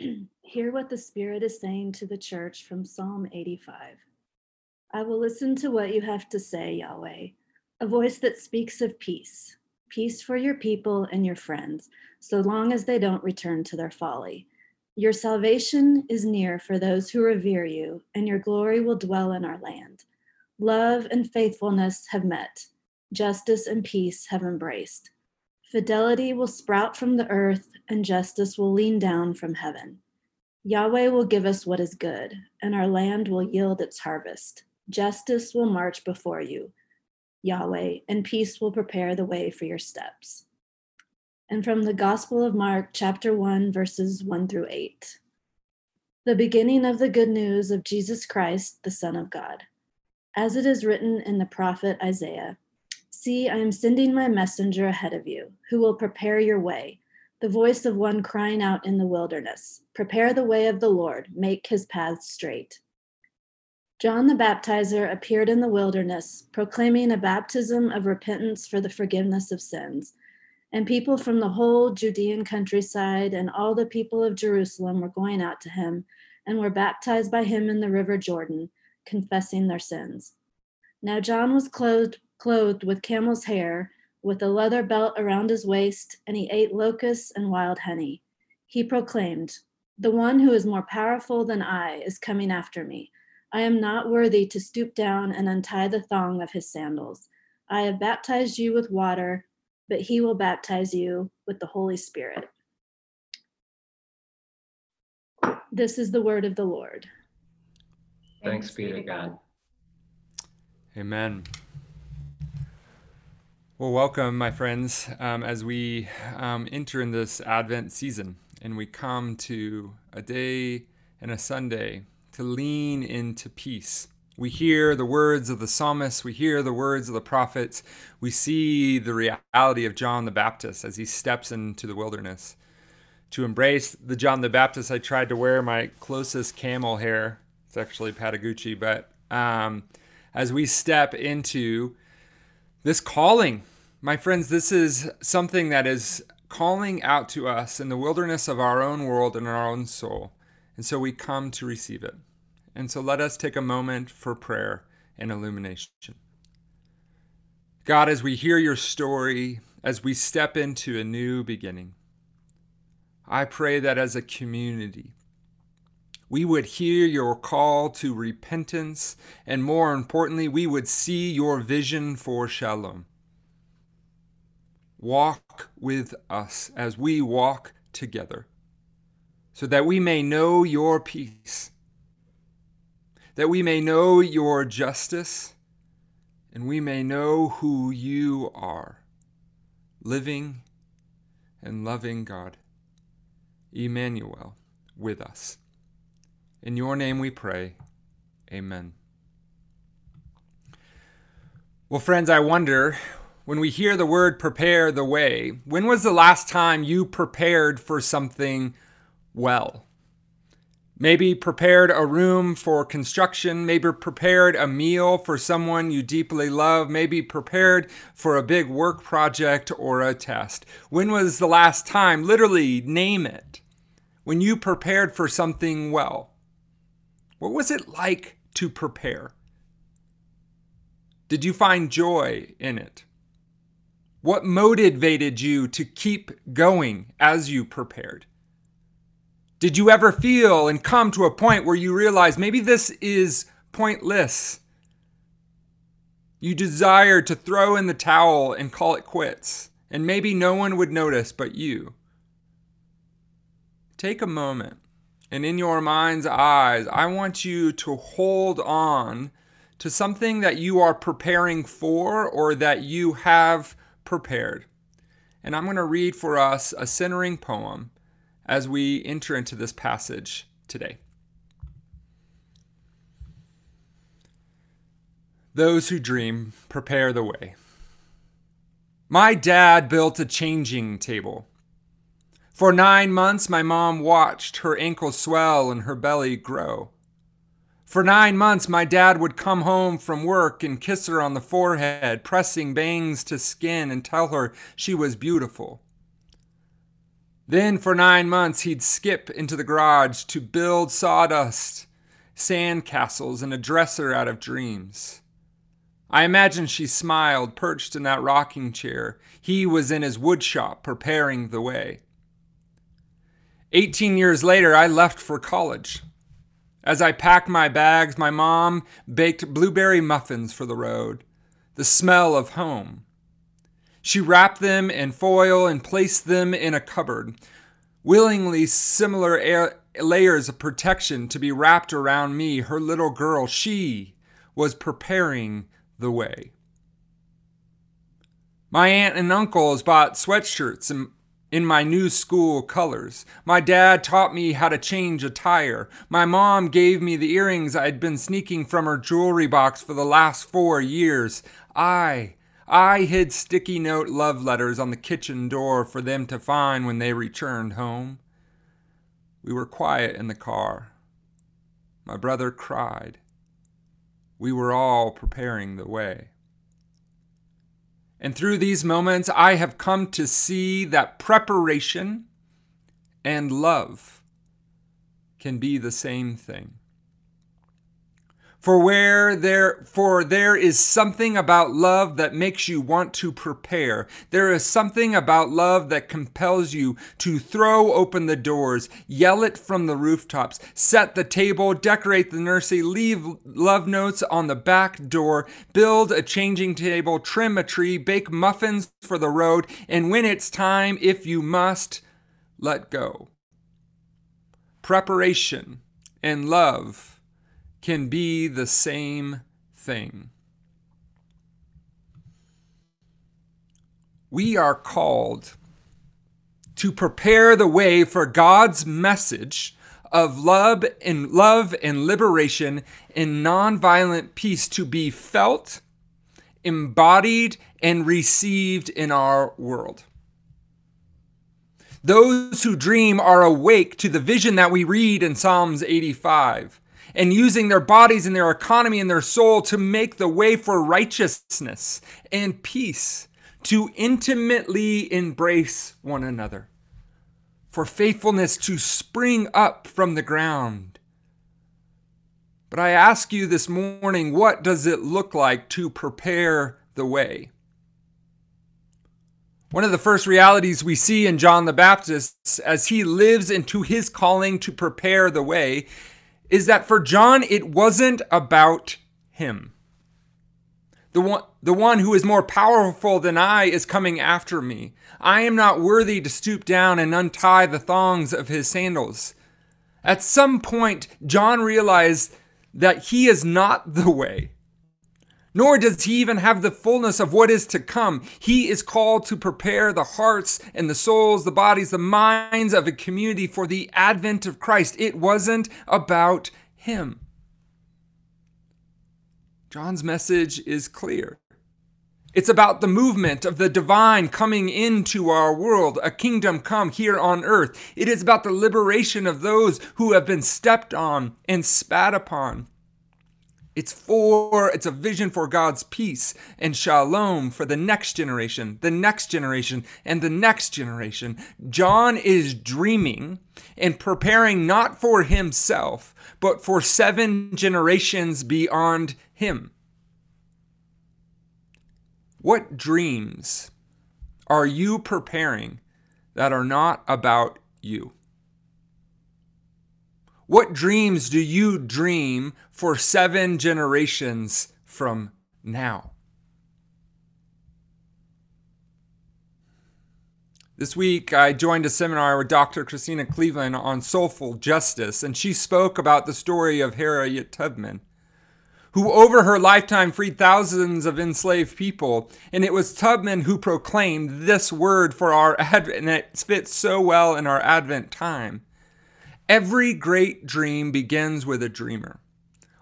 Hear what the Spirit is saying to the church from Psalm 85. I will listen to what you have to say, Yahweh, a voice that speaks of peace, peace for your people and your friends, so long as they don't return to their folly. Your salvation is near for those who revere you, and your glory will dwell in our land. Love and faithfulness have met, justice and peace have embraced. Fidelity will sprout from the earth, and justice will lean down from heaven. Yahweh will give us what is good, and our land will yield its harvest. Justice will march before you, Yahweh, and peace will prepare the way for your steps. And from the Gospel of Mark, chapter 1, verses 1 through 8. The beginning of the good news of Jesus Christ, the Son of God. As it is written in the prophet Isaiah See, I am sending my messenger ahead of you, who will prepare your way, the voice of one crying out in the wilderness Prepare the way of the Lord, make his paths straight. John the Baptizer appeared in the wilderness, proclaiming a baptism of repentance for the forgiveness of sins. And people from the whole Judean countryside and all the people of Jerusalem were going out to him and were baptized by him in the river Jordan, confessing their sins. Now John was clothed clothed with camel's hair, with a leather belt around his waist, and he ate locusts and wild honey. He proclaimed, The one who is more powerful than I is coming after me. I am not worthy to stoop down and untie the thong of his sandals. I have baptized you with water, but he will baptize you with the Holy Spirit. This is the word of the Lord. Thanks be to God. Amen. Well, welcome, my friends, um, as we um, enter in this Advent season and we come to a day and a Sunday to lean into peace. We hear the words of the psalmist, we hear the words of the prophets, we see the reality of John the Baptist as he steps into the wilderness. To embrace the John the Baptist, I tried to wear my closest camel hair. It's actually Patagucci, but um, as we step into this calling. My friends, this is something that is calling out to us in the wilderness of our own world and our own soul. And so we come to receive it. And so let us take a moment for prayer and illumination. God, as we hear your story, as we step into a new beginning, I pray that as a community, we would hear your call to repentance, and more importantly, we would see your vision for shalom. Walk with us as we walk together, so that we may know your peace, that we may know your justice, and we may know who you are, living and loving God, Emmanuel, with us. In your name we pray. Amen. Well, friends, I wonder when we hear the word prepare the way, when was the last time you prepared for something well? Maybe prepared a room for construction, maybe prepared a meal for someone you deeply love, maybe prepared for a big work project or a test. When was the last time, literally name it, when you prepared for something well? What was it like to prepare? Did you find joy in it? What motivated you to keep going as you prepared? Did you ever feel and come to a point where you realize maybe this is pointless? You desire to throw in the towel and call it quits, and maybe no one would notice but you. Take a moment and in your mind's eyes, I want you to hold on to something that you are preparing for or that you have prepared. And I'm going to read for us a centering poem as we enter into this passage today. Those who dream prepare the way. My dad built a changing table. For nine months, my mom watched her ankle swell and her belly grow. For nine months, my dad would come home from work and kiss her on the forehead, pressing bangs to skin and tell her she was beautiful. Then for nine months, he'd skip into the garage to build sawdust, sand castles, and a dresser out of dreams. I imagine she smiled, perched in that rocking chair. He was in his woodshop preparing the way. Eighteen years later, I left for college. As I packed my bags, my mom baked blueberry muffins for the road, the smell of home. She wrapped them in foil and placed them in a cupboard, willingly similar air, layers of protection to be wrapped around me, her little girl. She was preparing the way. My aunt and uncles bought sweatshirts and in my new school colors. My dad taught me how to change a tire. My mom gave me the earrings I'd been sneaking from her jewelry box for the last four years. I, I hid sticky note love letters on the kitchen door for them to find when they returned home. We were quiet in the car. My brother cried. We were all preparing the way. And through these moments, I have come to see that preparation and love can be the same thing. For where there for there is something about love that makes you want to prepare. There is something about love that compels you to throw open the doors, yell it from the rooftops, set the table, decorate the nursery, leave love notes on the back door, build a changing table, trim a tree, bake muffins for the road, and when it's time, if you must, let go. Preparation and love can be the same thing. We are called to prepare the way for God's message of love and love and liberation and nonviolent peace to be felt, embodied, and received in our world. Those who dream are awake to the vision that we read in Psalms 85 and using their bodies and their economy and their soul to make the way for righteousness and peace, to intimately embrace one another, for faithfulness to spring up from the ground. But I ask you this morning, what does it look like to prepare the way? One of the first realities we see in John the Baptist as he lives into his calling to prepare the way is that for John, it wasn't about him. The one, the one who is more powerful than I is coming after me. I am not worthy to stoop down and untie the thongs of his sandals. At some point, John realized that he is not the way nor does he even have the fullness of what is to come. He is called to prepare the hearts and the souls, the bodies, the minds of a community for the advent of Christ. It wasn't about him. John's message is clear. It's about the movement of the divine coming into our world, a kingdom come here on earth. It is about the liberation of those who have been stepped on and spat upon. It's for it's a vision for God's peace and shalom for the next generation, the next generation, and the next generation. John is dreaming and preparing not for himself, but for seven generations beyond him. What dreams are you preparing that are not about you? What dreams do you dream for seven generations from now? This week, I joined a seminar with Dr. Christena Cleveland on soulful justice, and she spoke about the story of Harriet Tubman, who over her lifetime freed thousands of enslaved people. And it was Tubman who proclaimed this word for our Advent, and it fits so well in our Advent time. Every great dream begins with a dreamer.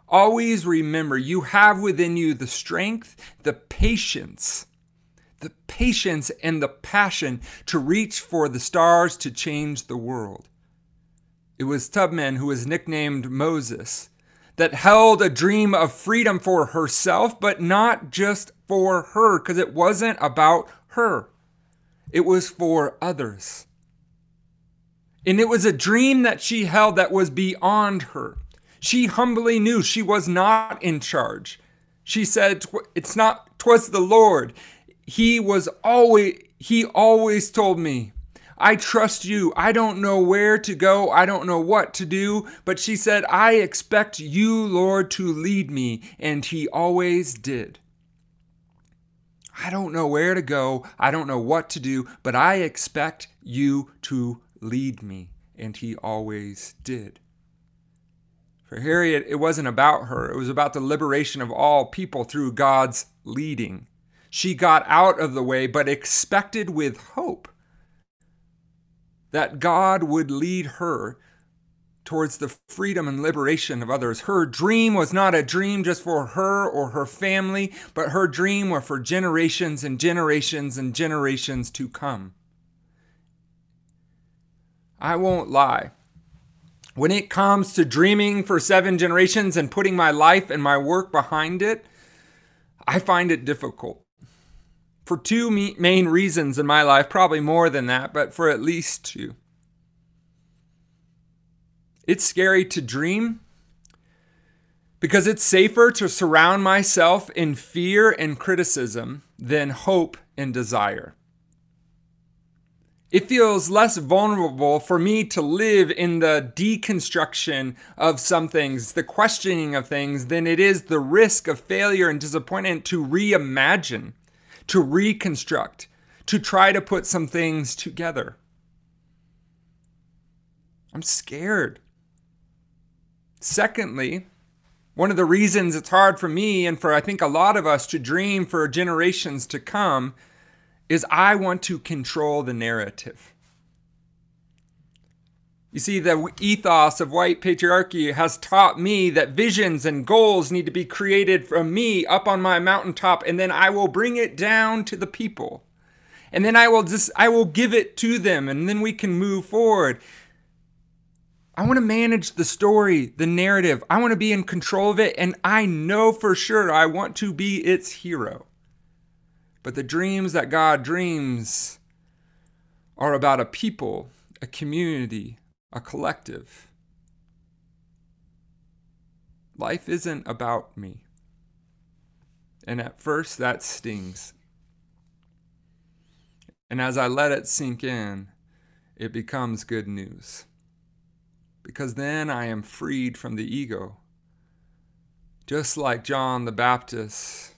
Always remember you have within you the strength, the patience, the patience and the passion to reach for the stars to change the world. It was Tubman who was nicknamed Moses that held a dream of freedom for herself, but not just for her, because it wasn't about her. It was for others. And it was a dream that she held that was beyond her. She humbly knew she was not in charge. She said, It's not, twas the Lord. He was always, he always told me, I trust you. I don't know where to go. I don't know what to do. But she said, I expect you, Lord, to lead me. And he always did. I don't know where to go. I don't know what to do, but I expect you to lead me. And he always did. For Harriet, it wasn't about her, it was about the liberation of all people through God's leading. She got out of the way, but expected with hope that God would lead her towards the freedom and liberation of others. Her dream was not a dream just for her or her family, but her dream was for generations and generations and generations to come. I won't lie. When it comes to dreaming for seven generations and putting my life and my work behind it, I find it difficult. For two main reasons in my life, probably more than that, but for at least two. It's scary to dream because it's safer to surround myself in fear and criticism than hope and desire. It feels less vulnerable for me to live in the deconstruction of some things, the questioning of things, than it is the risk of failure and disappointment to reimagine, to reconstruct, to try to put some things together. I'm scared. Secondly, one of the reasons it's hard for me and for I think a lot of us to dream for generations to come is I want to control the narrative. You see, the ethos of white patriarchy has taught me that visions and goals need to be created from me up on my mountaintop, and then I will bring it down to the people. And then I will just I will give it to them, and then we can move forward. I want to manage the story, the narrative. I want to be in control of it, and I know for sure I want to be its hero. But the dreams that God dreams are about a people, a community, a collective. Life isn't about me. And at first, that stings. And as I let it sink in, it becomes good news because then I am freed from the ego. Just like John the Baptist,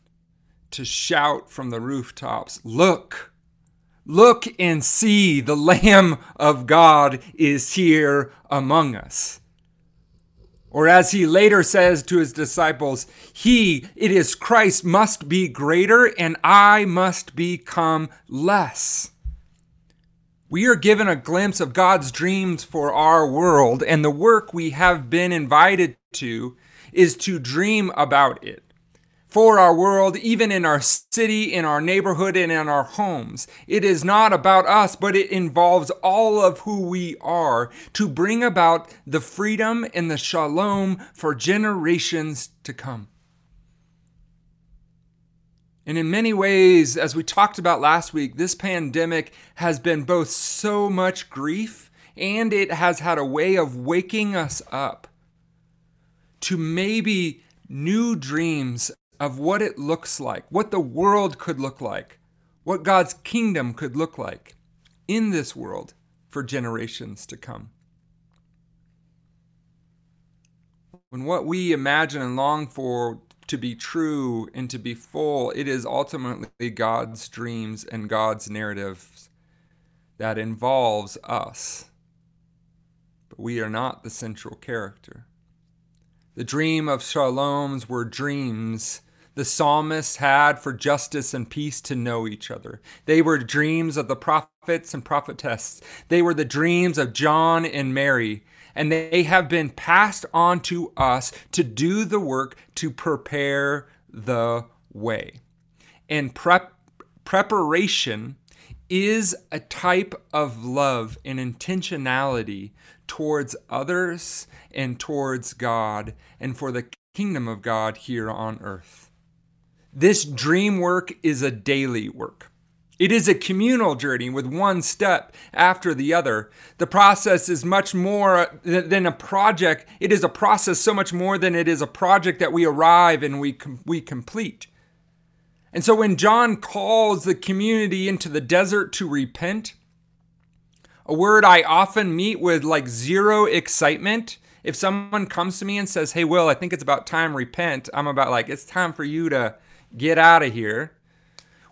to shout from the rooftops, Look, look and see, the Lamb of God is here among us. Or as he later says to his disciples, He, it is Christ, must be greater, and I must become less. We are given a glimpse of God's dreams for our world, and the work we have been invited to is to dream about it. For our world, even in our city, in our neighborhood, and in our homes. It is not about us, but it involves all of who we are to bring about the freedom and the shalom for generations to come. And in many ways, as we talked about last week, this pandemic has been both so much grief and it has had a way of waking us up to maybe new dreams of what it looks like, what the world could look like, what God's kingdom could look like in this world for generations to come. When what we imagine and long for to be true and to be full, it is ultimately God's dreams and God's narratives that involves us. But we are not the central character. The dream of shaloms were dreams the psalmists had for justice and peace to know each other. They were dreams of the prophets and prophetess. They were the dreams of John and Mary and they have been passed on to us to do the work to prepare the way. And prep, preparation is a type of love and intentionality towards others and towards God and for the kingdom of God here on earth. This dream work is a daily work. It is a communal journey with one step after the other. The process is much more than a project. It is a process so much more than it is a project that we arrive and we, com- we complete. And so when John calls the community into the desert to repent, a word I often meet with like zero excitement. If someone comes to me and says, Hey, Will, I think it's about time repent, I'm about like, it's time for you to get out of here.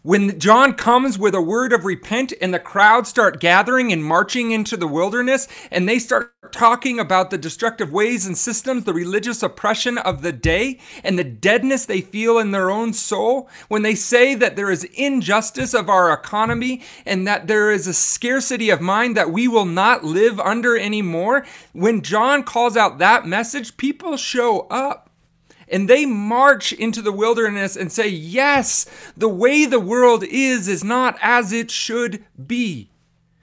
When John comes with a word of repent and the crowd start gathering and marching into the wilderness and they start talking about the destructive ways and systems, the religious oppression of the day and the deadness they feel in their own soul, when they say that there is injustice of our economy and that there is a scarcity of mind that we will not live under anymore, when John calls out that message, people show up. And they march into the wilderness and say, Yes, the way the world is is not as it should be.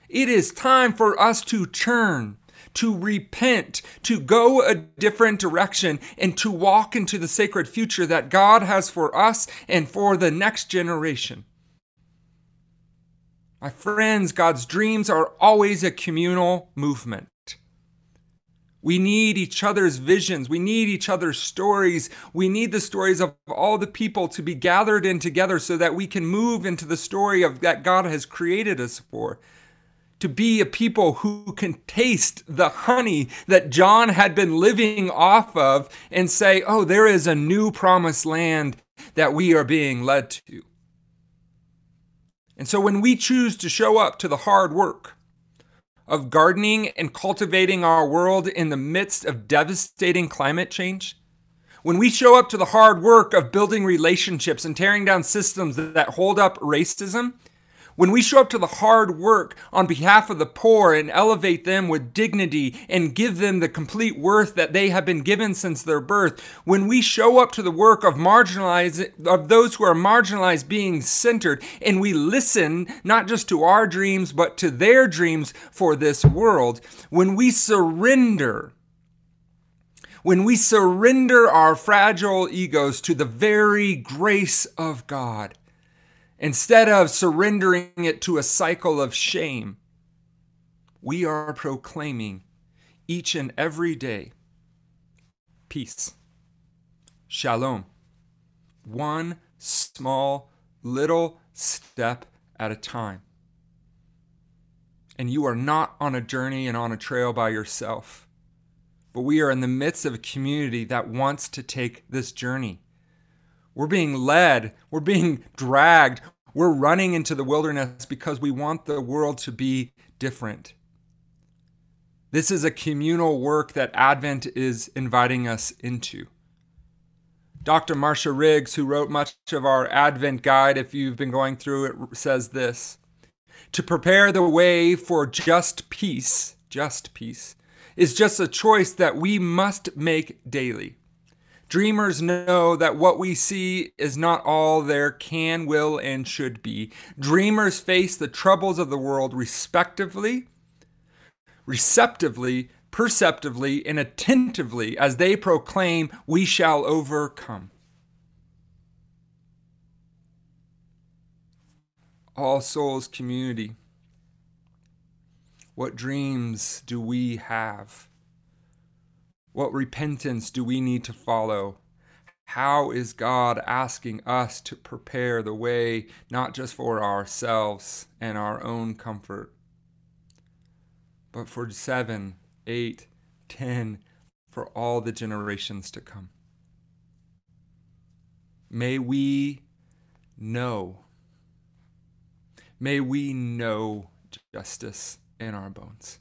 It is time for us to turn, to repent, to go a different direction, and to walk into the sacred future that God has for us and for the next generation. My friends, God's dreams are always a communal movement. We need each other's visions. We need each other's stories. We need the stories of all the people to be gathered in together so that we can move into the story of that God has created us for. To be a people who can taste the honey that John had been living off of and say, oh, there is a new promised land that we are being led to. And so when we choose to show up to the hard work, of gardening and cultivating our world in the midst of devastating climate change? When we show up to the hard work of building relationships and tearing down systems that hold up racism, when we show up to the hard work on behalf of the poor and elevate them with dignity and give them the complete worth that they have been given since their birth, when we show up to the work of marginalized of those who are marginalized being centered and we listen not just to our dreams but to their dreams for this world, when we surrender when we surrender our fragile egos to the very grace of God, Instead of surrendering it to a cycle of shame, we are proclaiming each and every day peace, shalom, one small little step at a time. And you are not on a journey and on a trail by yourself, but we are in the midst of a community that wants to take this journey. We're being led, we're being dragged, we're running into the wilderness because we want the world to be different. This is a communal work that Advent is inviting us into. Dr. Marcia Riggs, who wrote much of our Advent guide, if you've been going through it, says this To prepare the way for just peace, just peace, is just a choice that we must make daily. Dreamers know that what we see is not all there can, will, and should be. Dreamers face the troubles of the world respectively, receptively, perceptively, and attentively as they proclaim, We shall overcome. All Souls community, what dreams do we have? What repentance do we need to follow? How is God asking us to prepare the way, not just for ourselves and our own comfort, but for seven, eight, ten, for all the generations to come? May we know, may we know justice in our bones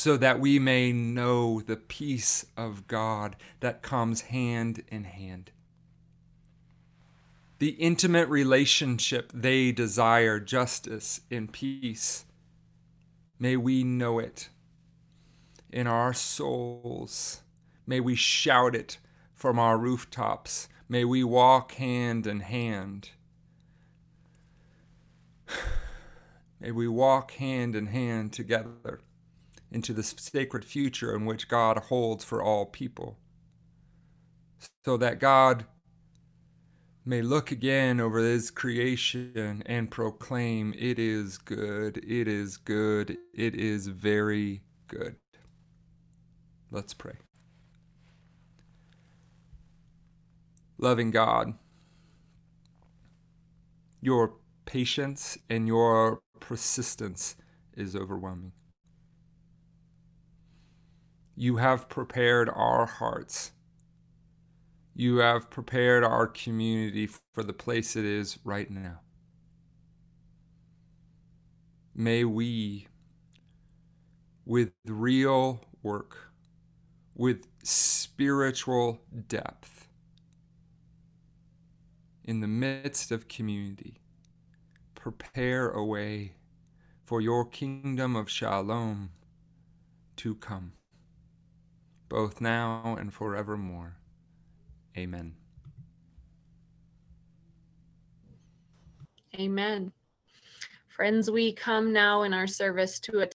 so that we may know the peace of God that comes hand in hand. The intimate relationship they desire, justice and peace, may we know it in our souls. May we shout it from our rooftops. May we walk hand in hand. May we walk hand in hand together into the sacred future in which God holds for all people. So that God may look again over his creation and proclaim, It is good, it is good, it is very good. Let's pray. Loving God, your patience and your persistence is overwhelming. You have prepared our hearts. You have prepared our community for the place it is right now. May we, with real work, with spiritual depth, in the midst of community, prepare a way for your kingdom of shalom to come, both now and forevermore. Amen. Amen. Friends, we come now in our service to a